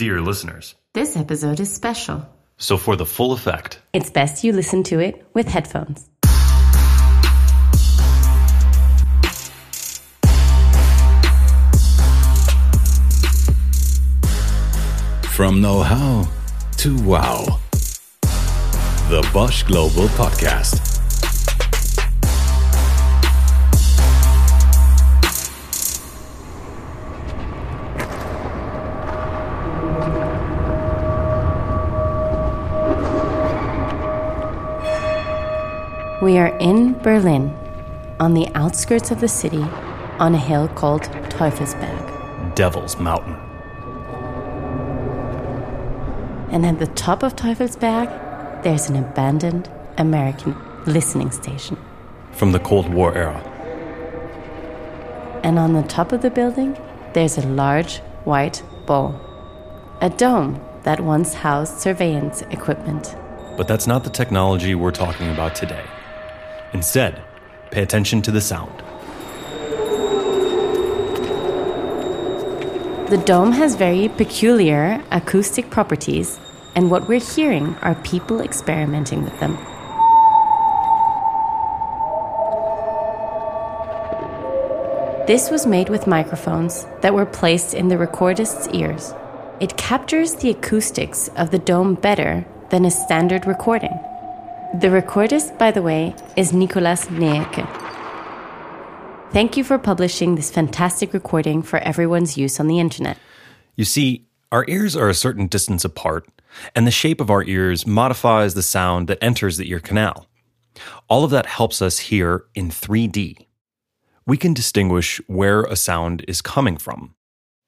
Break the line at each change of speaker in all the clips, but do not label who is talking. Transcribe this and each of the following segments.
Dear listeners,
This episode is special.
so for the full effect,
It's best you listen to it with headphones.
From know how to wow. The Bosch Global Podcast.
Berlin, on the outskirts of the city, on a hill called Teufelsberg.
Devil's Mountain.
And at the top of Teufelsberg, there's an abandoned American listening station.
From the Cold War era.
And on the top of the building, there's a large white ball. A dome that once housed surveillance equipment.
But that's not the technology we're talking about today. Instead, pay attention to the sound.
The dome has very peculiar acoustic properties, and what we're hearing are people experimenting with them. This was made with microphones that were placed in the recordist's ears. It captures the acoustics of the dome better than a standard recording. The recordist, by the way, is Nicolas Neeke. Thank you for publishing this fantastic recording for everyone's use on the internet.
You see, our ears are a certain distance apart, and the shape of our ears modifies the sound that enters the ear canal. All of that helps us hear in 3D. We can distinguish where a sound is coming from,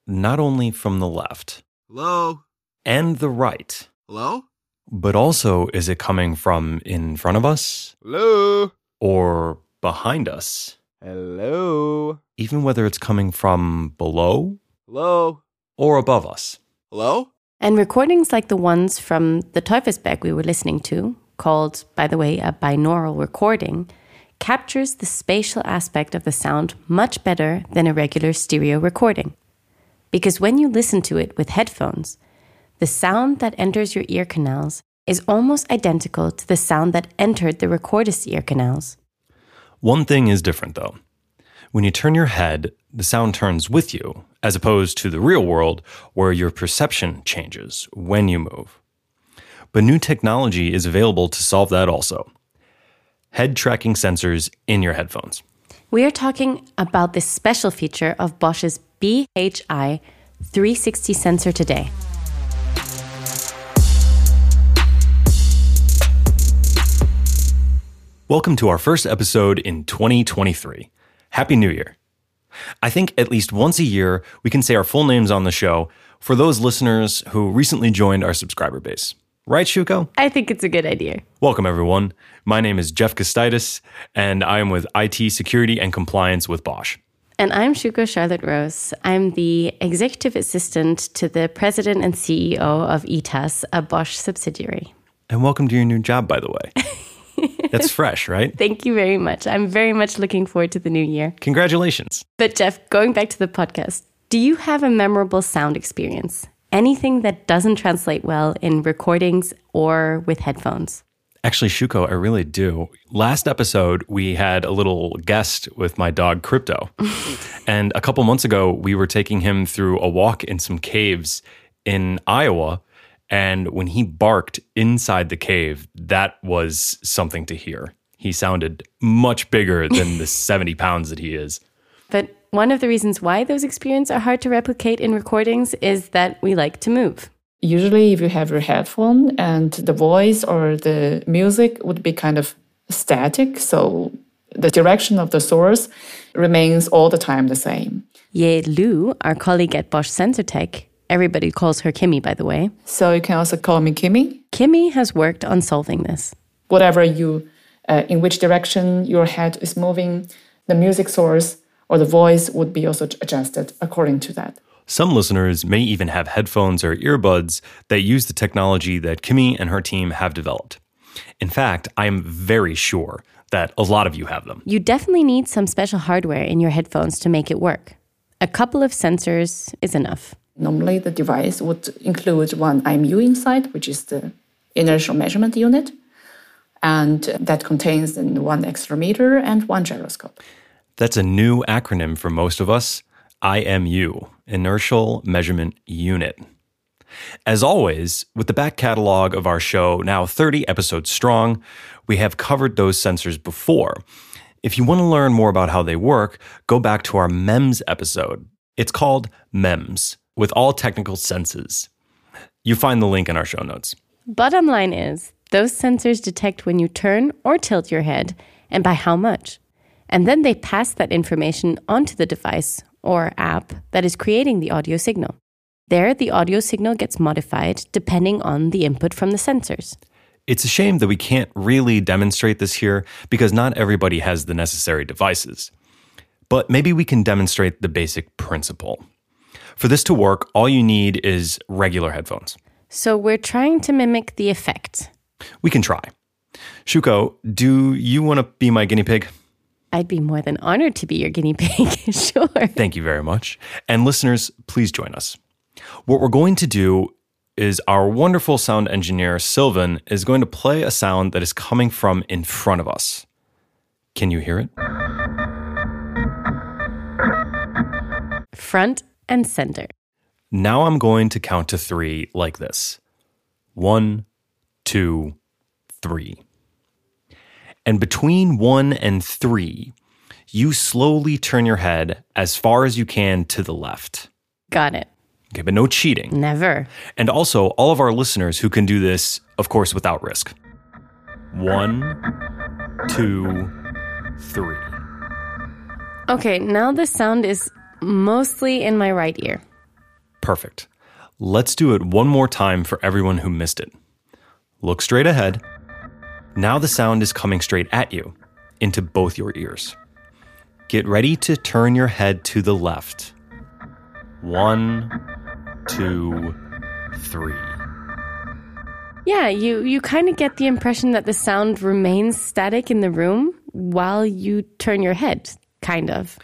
not only from the left
Hello?
and the right,
Hello?
But also is it coming from in front of us
Hello?
or behind us,
Hello?
even whether it's coming from below
Hello?
or above us.
Hello?
And recordings like the ones from the Teufelsberg we were listening to, called, by the way, a binaural recording, captures the spatial aspect of the sound much better than a regular stereo recording. Because when you listen to it with headphones, the sound that enters your ear canals is almost identical to the sound that entered the recordist's ear canals.
One thing is different though. When you turn your head, the sound turns with you, as opposed to the real world where your perception changes when you move. But new technology is available to solve that also. Head tracking sensors in your headphones.
We are talking about this special feature of Bosch's BHI 360 sensor today.
Welcome to our first episode in 2023. Happy New Year. I think at least once a year we can say our full names on the show for those listeners who recently joined our subscriber base. Right, Shuko?
I think it's a good idea.
Welcome, everyone. My name is Jeff Costitis, and I am with IT security and compliance with Bosch.
And I'm Shuko Charlotte Rose. I'm the executive assistant to the president and CEO of ETAS, a Bosch subsidiary.
And welcome to your new job, by the way. That's fresh, right?
Thank you very much. I'm very much looking forward to the new year.
Congratulations.
But, Jeff, going back to the podcast, do you have a memorable sound experience? Anything that doesn't translate well in recordings or with headphones?
Actually, Shuko, I really do. Last episode, we had a little guest with my dog, Crypto. and a couple months ago, we were taking him through a walk in some caves in Iowa. And when he barked inside the cave, that was something to hear. He sounded much bigger than the 70 pounds that he is.
But one of the reasons why those experiences are hard to replicate in recordings is that we like to move.
Usually, if you have your headphone and the voice or the music would be kind of static, so the direction of the source remains all the time the same.
Ye Lu, our colleague at Bosch Sensortec, everybody calls her Kimmy, by the way,
So you can also call me Kimmy.
Kimmy has worked on solving this.
Whatever you, uh, in which direction your head is moving, the music source or the voice would be also adjusted according to that.
Some listeners may even have headphones or earbuds that use the technology that Kimmy and her team have developed. In fact, I am very sure that a lot of you have them.
You definitely need some special hardware in your headphones to make it work. A couple of sensors is enough.
Normally, the device would include one IMU inside, which is the inertial measurement unit, and that contains one accelerometer and one gyroscope.
That's a new acronym for most of us IMU, Inertial Measurement Unit. As always, with the back catalog of our show, now 30 episodes strong, we have covered those sensors before. If you want to learn more about how they work, go back to our MEMS episode. It's called MEMS, with all technical senses. You find the link in our show notes.
Bottom line is, those sensors detect when you turn or tilt your head and by how much. And then they pass that information onto the device or app that is creating the audio signal. There, the audio signal gets modified depending on the input from the sensors.
It's a shame that we can't really demonstrate this here because not everybody has the necessary devices. But maybe we can demonstrate the basic principle. For this to work, all you need is regular headphones.
So we're trying to mimic the effect.
We can try. Shuko, do you want to be my guinea pig?
I'd be more than honored to be your guinea pig, sure.
Thank you very much. And listeners, please join us. What we're going to do is our wonderful sound engineer, Sylvan, is going to play a sound that is coming from in front of us. Can you hear it?
Front and center.
Now I'm going to count to three like this one, two, three. And between one and three, you slowly turn your head as far as you can to the left.
Got it.
Okay, but no cheating.
Never.
And also, all of our listeners who can do this, of course, without risk. One, two, three.
Okay, now the sound is mostly in my right ear.
Perfect. Let's do it one more time for everyone who missed it. Look straight ahead. Now the sound is coming straight at you, into both your ears. Get ready to turn your head to the left. One, two, three.
Yeah, you, you kind of get the impression that the sound remains static in the room while you turn your head, kind of.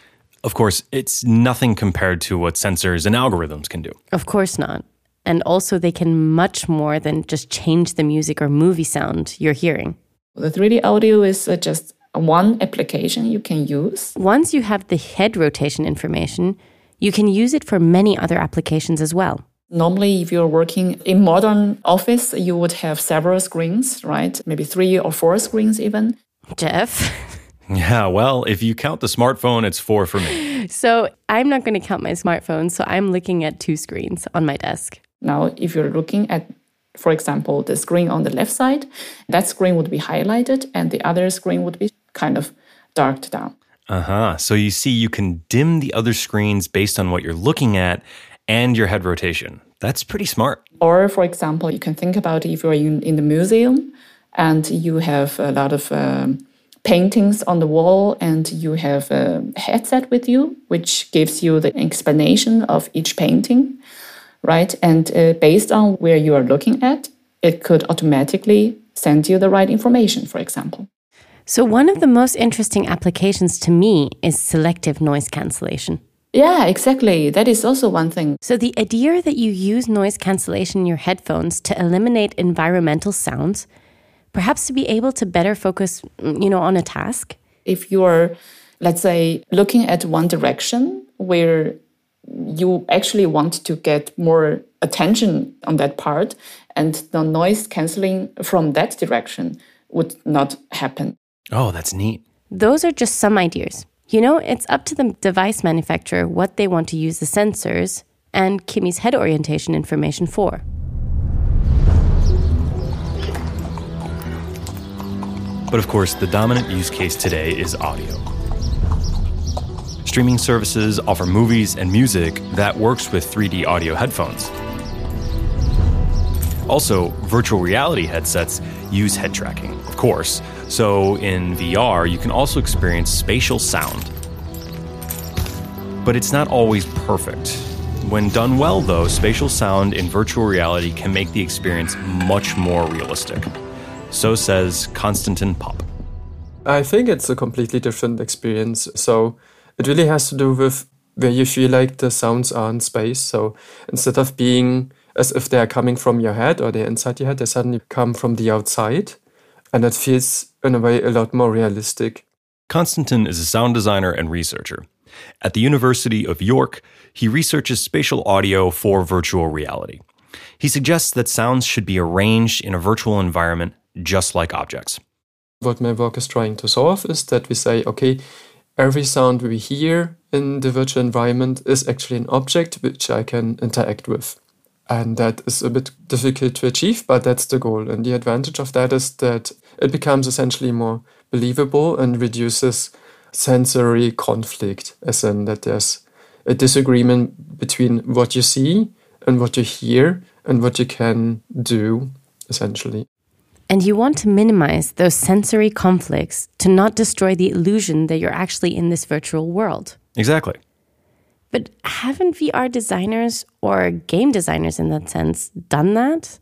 Of course, it's nothing compared to what sensors and algorithms can do.
Of course not. And also, they can much more than just change the music or movie sound you're hearing.
The 3D audio is uh, just one application you can use.
Once you have the head rotation information, you can use it for many other applications as well.
Normally, if you're working in modern office, you would have several screens, right? Maybe three or four screens even.
Jeff.
Yeah, well, if you count the smartphone, it's four for me.
So I'm not going to count my smartphone. So I'm looking at two screens on my desk.
Now, if you're looking at, for example, the screen on the left side, that screen would be highlighted and the other screen would be kind of darked down.
Uh huh. So you see, you can dim the other screens based on what you're looking at and your head rotation. That's pretty smart.
Or, for example, you can think about if you're in, in the museum and you have a lot of um, paintings on the wall and you have a headset with you, which gives you the explanation of each painting, right? And uh, based on where you are looking at, it could automatically send you the right information, for example.
So, one of the most interesting applications to me is selective noise cancellation.
Yeah, exactly. That is also one thing.
So, the idea that you use noise cancellation in your headphones to eliminate environmental sounds, perhaps to be able to better focus, mm, you know, on a task.
If you're, let's say, looking at one direction where you actually want to get more attention on that part, and the noise canceling from that direction would not happen.
Oh, that's neat.
Those are just some ideas. You know, it's up to the device manufacturer what they want to use the sensors and Kimmy's head orientation information for.
But of course, the dominant use case today is audio. Streaming services offer movies and music that works with 3D audio headphones. Also, virtual reality headsets use head tracking, of course, so in VR, you can also experience spatial sound. But it's not always perfect. When done well, though, spatial sound in virtual reality can make the experience much more realistic. So says Konstantin Popp.
I think it's a completely different experience. So it really has to do with where you feel like the sounds are in space. So instead of being as if they are coming from your head or they're inside your head, they suddenly come from the outside. And that feels, in a way, a lot more realistic.
Konstantin is a sound designer and researcher. At the University of York, he researches spatial audio for virtual reality. He suggests that sounds should be arranged in a virtual environment just like objects.
What my work is trying to solve is that we say, okay, every sound we hear in the virtual environment is actually an object which I can interact with. And that is a bit difficult to achieve, but that's the goal. And the advantage of that is that it becomes essentially more believable and reduces sensory conflict, as in that there's a disagreement between what you see and what you hear and what you can do, essentially.
And you want to minimize those sensory conflicts to not destroy the illusion that you're actually in this virtual world.
Exactly.
But haven't VR designers or game designers in that sense done that?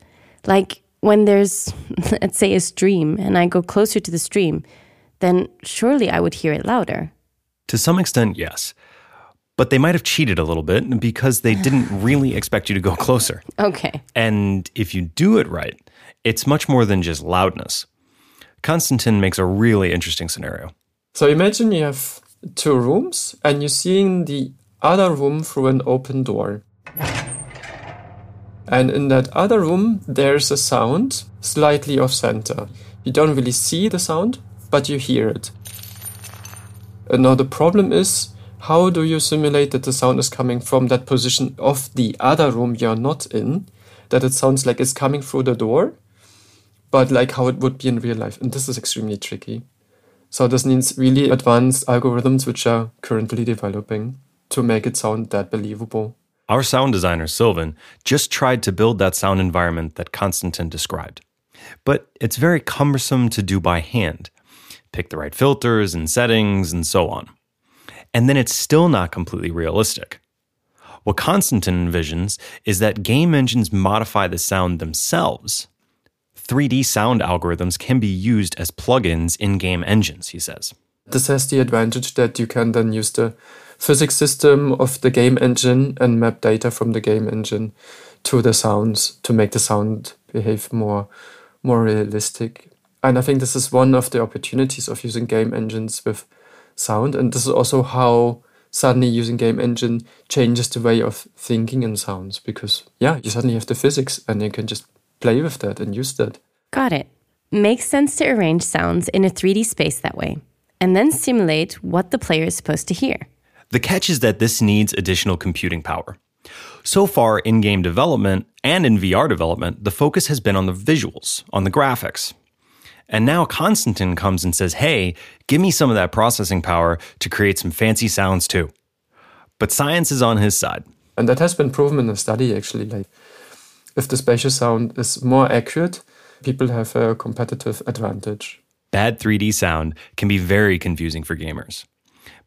Like when there's, let's say, a stream and I go closer to the stream, then surely I would hear it louder.
To some extent, yes. But they might have cheated a little bit because they didn't really expect you to go closer.
Okay.
And if you do it right, it's much more than just loudness. Konstantin makes a really interesting scenario.
So imagine you have two rooms and you're seeing the other room through an open door. And in that other room, there's a sound slightly off center. You don't really see the sound, but you hear it. And now the problem is how do you simulate that the sound is coming from that position of the other room you're not in? That it sounds like it's coming through the door, but like how it would be in real life. And this is extremely tricky. So this needs really advanced algorithms which are currently developing to make it sound that believable.
Our sound designer, Sylvan, just tried to build that sound environment that Konstantin described. But it's very cumbersome to do by hand. Pick the right filters and settings and so on. And then it's still not completely realistic. What Konstantin envisions is that game engines modify the sound themselves. 3D sound algorithms can be used as plugins in game engines, he says.
This has the advantage that you can then use the physics system of the game engine and map data from the game engine to the sounds to make the sound behave more more realistic. And I think this is one of the opportunities of using game engines with sound. And this is also how suddenly using game engine changes the way of thinking in sounds because yeah, you suddenly have the physics and you can just play with that and use that.
Got it. Makes sense to arrange sounds in a 3D space that way and then simulate what the player is supposed to hear.
The catch is that this needs additional computing power. So far, in game development and in VR development, the focus has been on the visuals, on the graphics. And now Konstantin comes and says, hey, give me some of that processing power to create some fancy sounds too. But science is on his side.
And that has been proven in a study actually. Like, if the spatial sound is more accurate, people have a competitive advantage.
Bad 3D sound can be very confusing for gamers.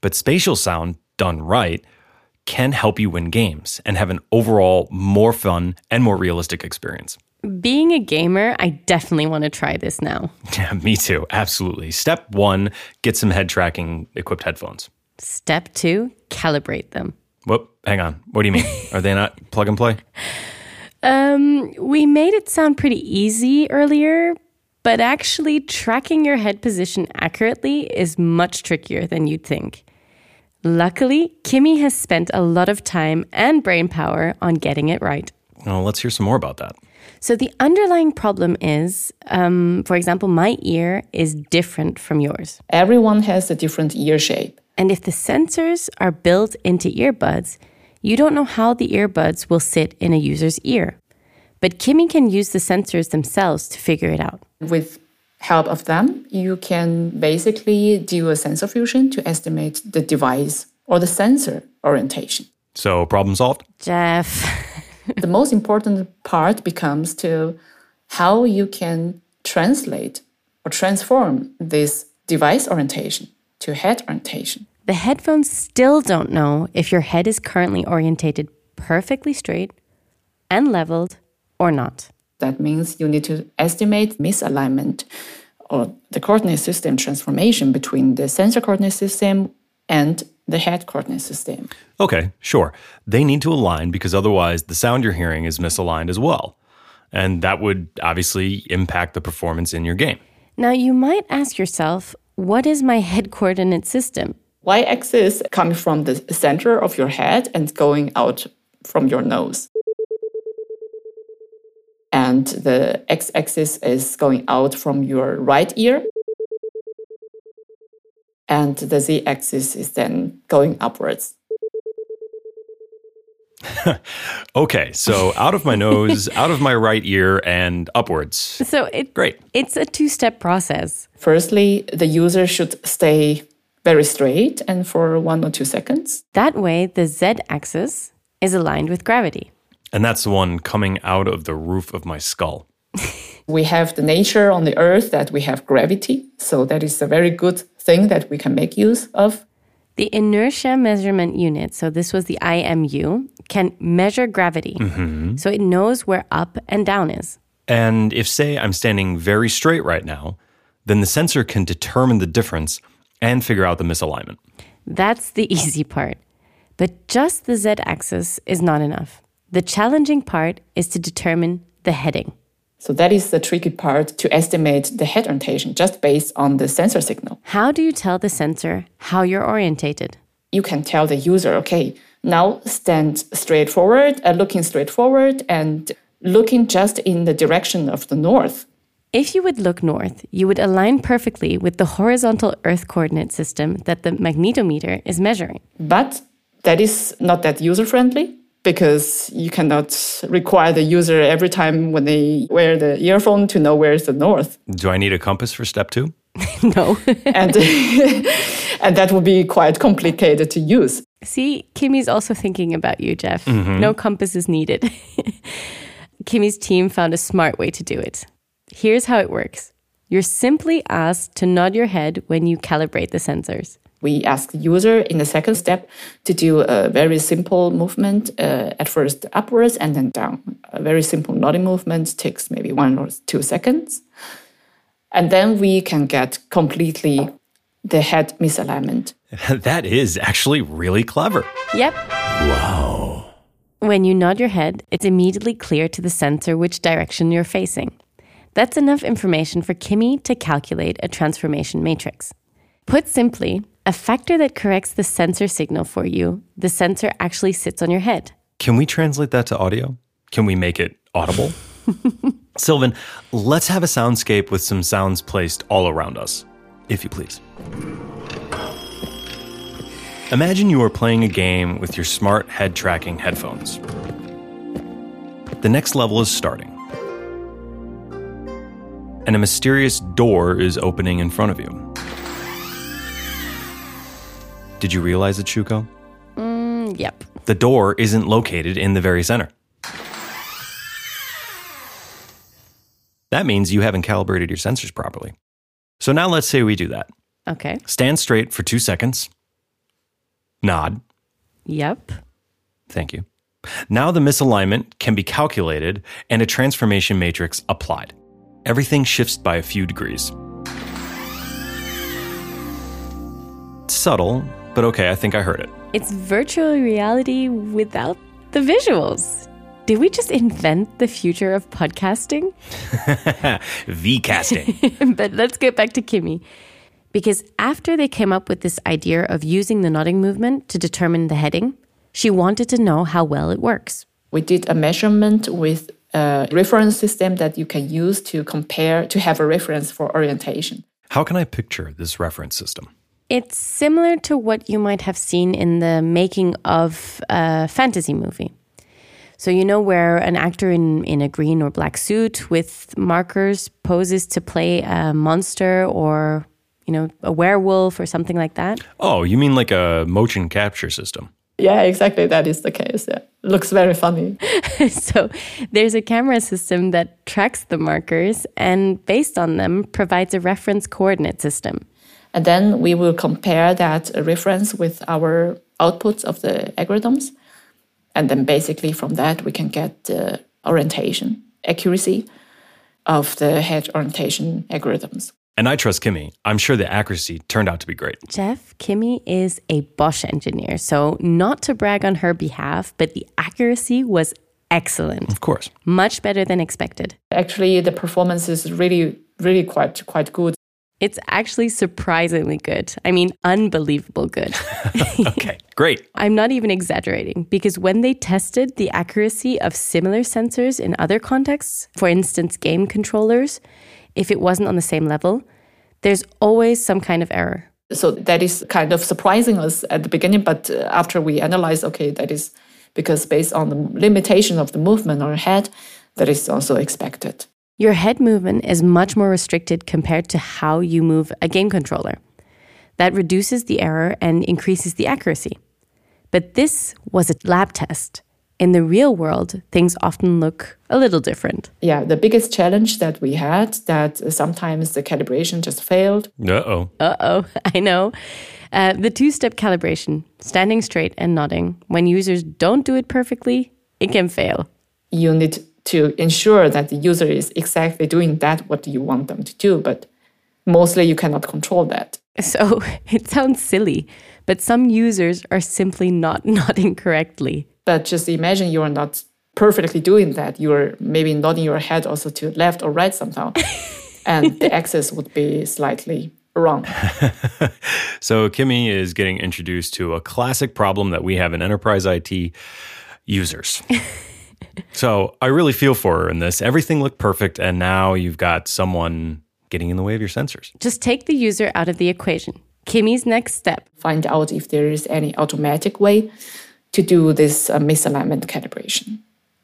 But spatial sound, done right, can help you win games and have an overall more fun and more realistic experience.
Being a gamer, I definitely want to try this now.
Yeah, me too. Absolutely. Step one get some head tracking equipped headphones.
Step two calibrate them.
Whoop, hang on. What do you mean? Are they not plug and play?
Um, we made it sound pretty easy earlier, but actually tracking your head position accurately is much trickier than you'd think. Luckily, Kimmy has spent a lot of time and brain power on getting it right.
Well, let's hear some more about that.
So, the underlying problem is, um, for example, my ear is different from yours.
Everyone has a different ear shape.
And if the sensors are built into earbuds, you don't know how the earbuds will sit in a user's ear. But Kimmy can use the sensors themselves to figure it out.
With help of them, you can basically do a sensor fusion to estimate the device or the sensor orientation.
So, problem solved?
Jeff.
the most important part becomes to how you can translate or transform this device orientation to head orientation.
The headphones still don't know if your head is currently orientated perfectly straight and leveled or not.
That means you need to estimate misalignment or the coordinate system transformation between the sensor coordinate system and the head coordinate system.
Okay, sure. They need to align because otherwise the sound you're hearing is misaligned as well. And that would obviously impact the performance in your game.
Now, you might ask yourself, what is my head coordinate system?
Y axis coming from the center of your head and going out from your nose. And the x axis is going out from your right ear. And the z axis is then going upwards.
Okay, so out of my nose, out of my right ear, and upwards.
So it,
Great.
it's a two step process.
Firstly, the user should stay very straight and for one or two seconds.
That way, the z axis is aligned with gravity.
And that's the one coming out of the roof of my skull.
We have the nature on the earth that we have gravity. So that is a very good thing that we can make use of.
The inertia measurement unit, so this was the IMU, can measure gravity. Mm-hmm. So it knows where up and down is.
And if, say, I'm standing very straight right now, then the sensor can determine the difference and figure out the misalignment.
That's the easy part. But just the z axis is not enough. The challenging part is to determine the heading.
So that is the tricky part to estimate the head orientation just based on the sensor signal.
How do you tell the sensor how you're orientated?
You can tell the user, okay, now stand straight forward, uh, looking straight forward and looking just in the direction of the north.
If you would look north, you would align perfectly with the horizontal Earth coordinate system that the magnetometer is measuring.
But that is not that user friendly because you cannot require the user every time when they wear the earphone to know where's the north.
Do I need a compass for step two?
no.
And, and that would be quite complicated to use.
See, Kimmy's also thinking about you, Jeff. Mm-hmm. No compass is needed. Kimmy's team found a smart way to do it. Here's how it works you're simply asked to nod your head when you calibrate the sensors.
We ask the user in the second step to do a very simple movement, uh, at first upwards and then down. A very simple nodding movement takes maybe one or two seconds. And then we can get completely the head misalignment.
that is actually really clever.
Yep. Wow. When you nod your head, it's immediately clear to the sensor which direction you're facing. That's enough information for Kimmy to calculate a transformation matrix. Put simply, a factor that corrects the sensor signal for you, the sensor actually sits on your head.
Can we translate that to audio? Can we make it audible? Sylvan, let's have a soundscape with some sounds placed all around us, if you please. Imagine you are playing a game with your smart head tracking headphones. The next level is starting, and a mysterious door is opening in front of you. Did you realize it, Shuko?
Mm, yep.
The door isn't located in the very center. That means you haven't calibrated your sensors properly. So now let's say we do that.
Okay.
Stand straight for two seconds. Nod.
Yep.
Thank you. Now the misalignment can be calculated and a transformation matrix applied. Everything shifts by a few degrees. Subtle, but okay, I think I heard it.
It's virtual reality without the visuals. Did we just invent the future of podcasting?
V casting.
but let's get back to Kimmy. Because after they came up with this idea of using the nodding movement to determine the heading, she wanted to know how well it works.
We did a measurement with a reference system that you can use to compare, to have a reference for orientation.
How can I picture this reference system?
It's similar to what you might have seen in the making of a fantasy movie. So, you know, where an actor in, in a green or black suit with markers poses to play a monster or, you know, a werewolf or something like that?
Oh, you mean like a motion capture system?
Yeah, exactly. That is the case. Yeah. Looks very funny.
so, there's a camera system that tracks the markers and, based on them, provides a reference coordinate system.
And then we will compare that reference with our outputs of the algorithms. And then basically from that, we can get the orientation accuracy of the head orientation algorithms.
And I trust Kimmy. I'm sure the accuracy turned out to be great.
Jeff, Kimmy is a Bosch engineer, so not to brag on her behalf, but the accuracy was excellent.
Of course.
Much better than expected.
Actually, the performance is really, really quite quite good.
It's actually surprisingly good. I mean, unbelievable good.
Okay, great.
I'm not even exaggerating because when they tested the accuracy of similar sensors in other contexts, for instance, game controllers, if it wasn't on the same level, there's always some kind of error.
So that is kind of surprising us at the beginning, but uh, after we analyze, okay, that is because based on the limitation of the movement or head, that is also expected.
Your head movement is much more restricted compared to how you move a game controller. That reduces the error and increases the accuracy. But this was a lab test. In the real world, things often look a little different.
Yeah, the biggest challenge that we had that uh, sometimes the calibration just failed.
Uh oh.
Uh oh, I know. Uh, the two step calibration, standing straight and nodding, when users don't do it perfectly, it can fail.
You need to ensure that the user is exactly doing that what you want them to do, but mostly you cannot control that.
So it sounds silly, but some users are simply not nodding correctly.
But just imagine you are not perfectly doing that. You are maybe nodding your head also to left or right somehow. and the axis would be slightly wrong.
So Kimmy is getting introduced to a classic problem that we have in enterprise IT users. so I really feel for her in this. Everything looked perfect, and now you've got someone getting in the way of your sensors.
Just take the user out of the equation. Kimmy's next step
Find out if there is any automatic way to do this uh, misalignment calibration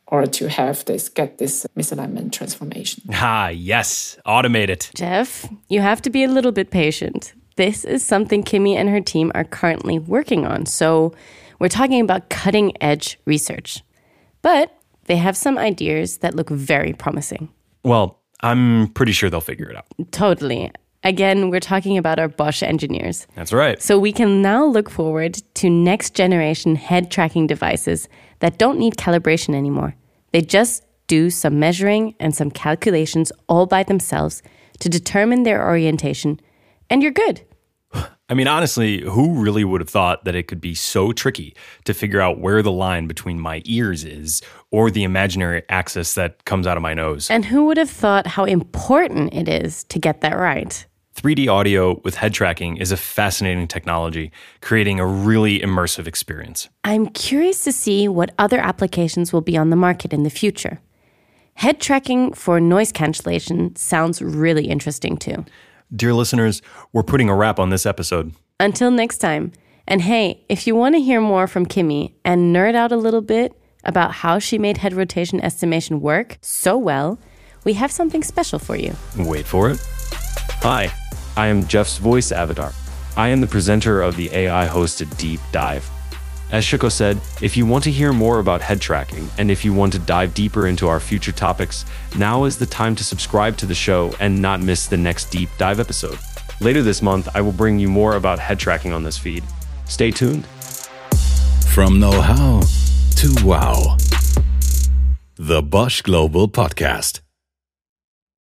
or to have this get this misalignment transformation.
Ah, yes, automate it.
Jeff, you have to be a little bit patient. This is something Kimmy and her team are currently working on. So we're talking about cutting edge research. But they have some ideas that look very promising.
Well, I'm pretty sure they'll figure it out.
Totally. Again, we're talking about our Bosch engineers.
That's right.
So we can now look forward to next generation head tracking devices that don't need calibration anymore. They just do some measuring and some calculations all by themselves to determine their orientation, and you're good.
I mean, honestly, who really would have thought that it could be so tricky to figure out where the line between my ears is or the imaginary axis that comes out of my nose?
And who would have thought how important it is to get that right?
3D audio with head tracking is a fascinating technology, creating a really immersive experience.
I'm curious to see what other applications will be on the market in the future. Head tracking for noise cancellation sounds really interesting too.
Dear listeners, we're putting a wrap on this episode.
Until next time. And hey, if you want to hear more from Kimmy and nerd out a little bit about how she made head rotation estimation work so well, we have something special for you.
Wait for it. Hi, I am Jeff's voice avatar. I am the presenter of the AI hosted Deep Dive. As Shuko said, if you want to hear more about head tracking and if you want to dive deeper into our future topics, now is the time to subscribe to the show and not miss the next Deep Dive episode. Later this month, I will bring you more about head tracking on this feed. Stay tuned.
From know how to wow. The Bosch Global Podcast.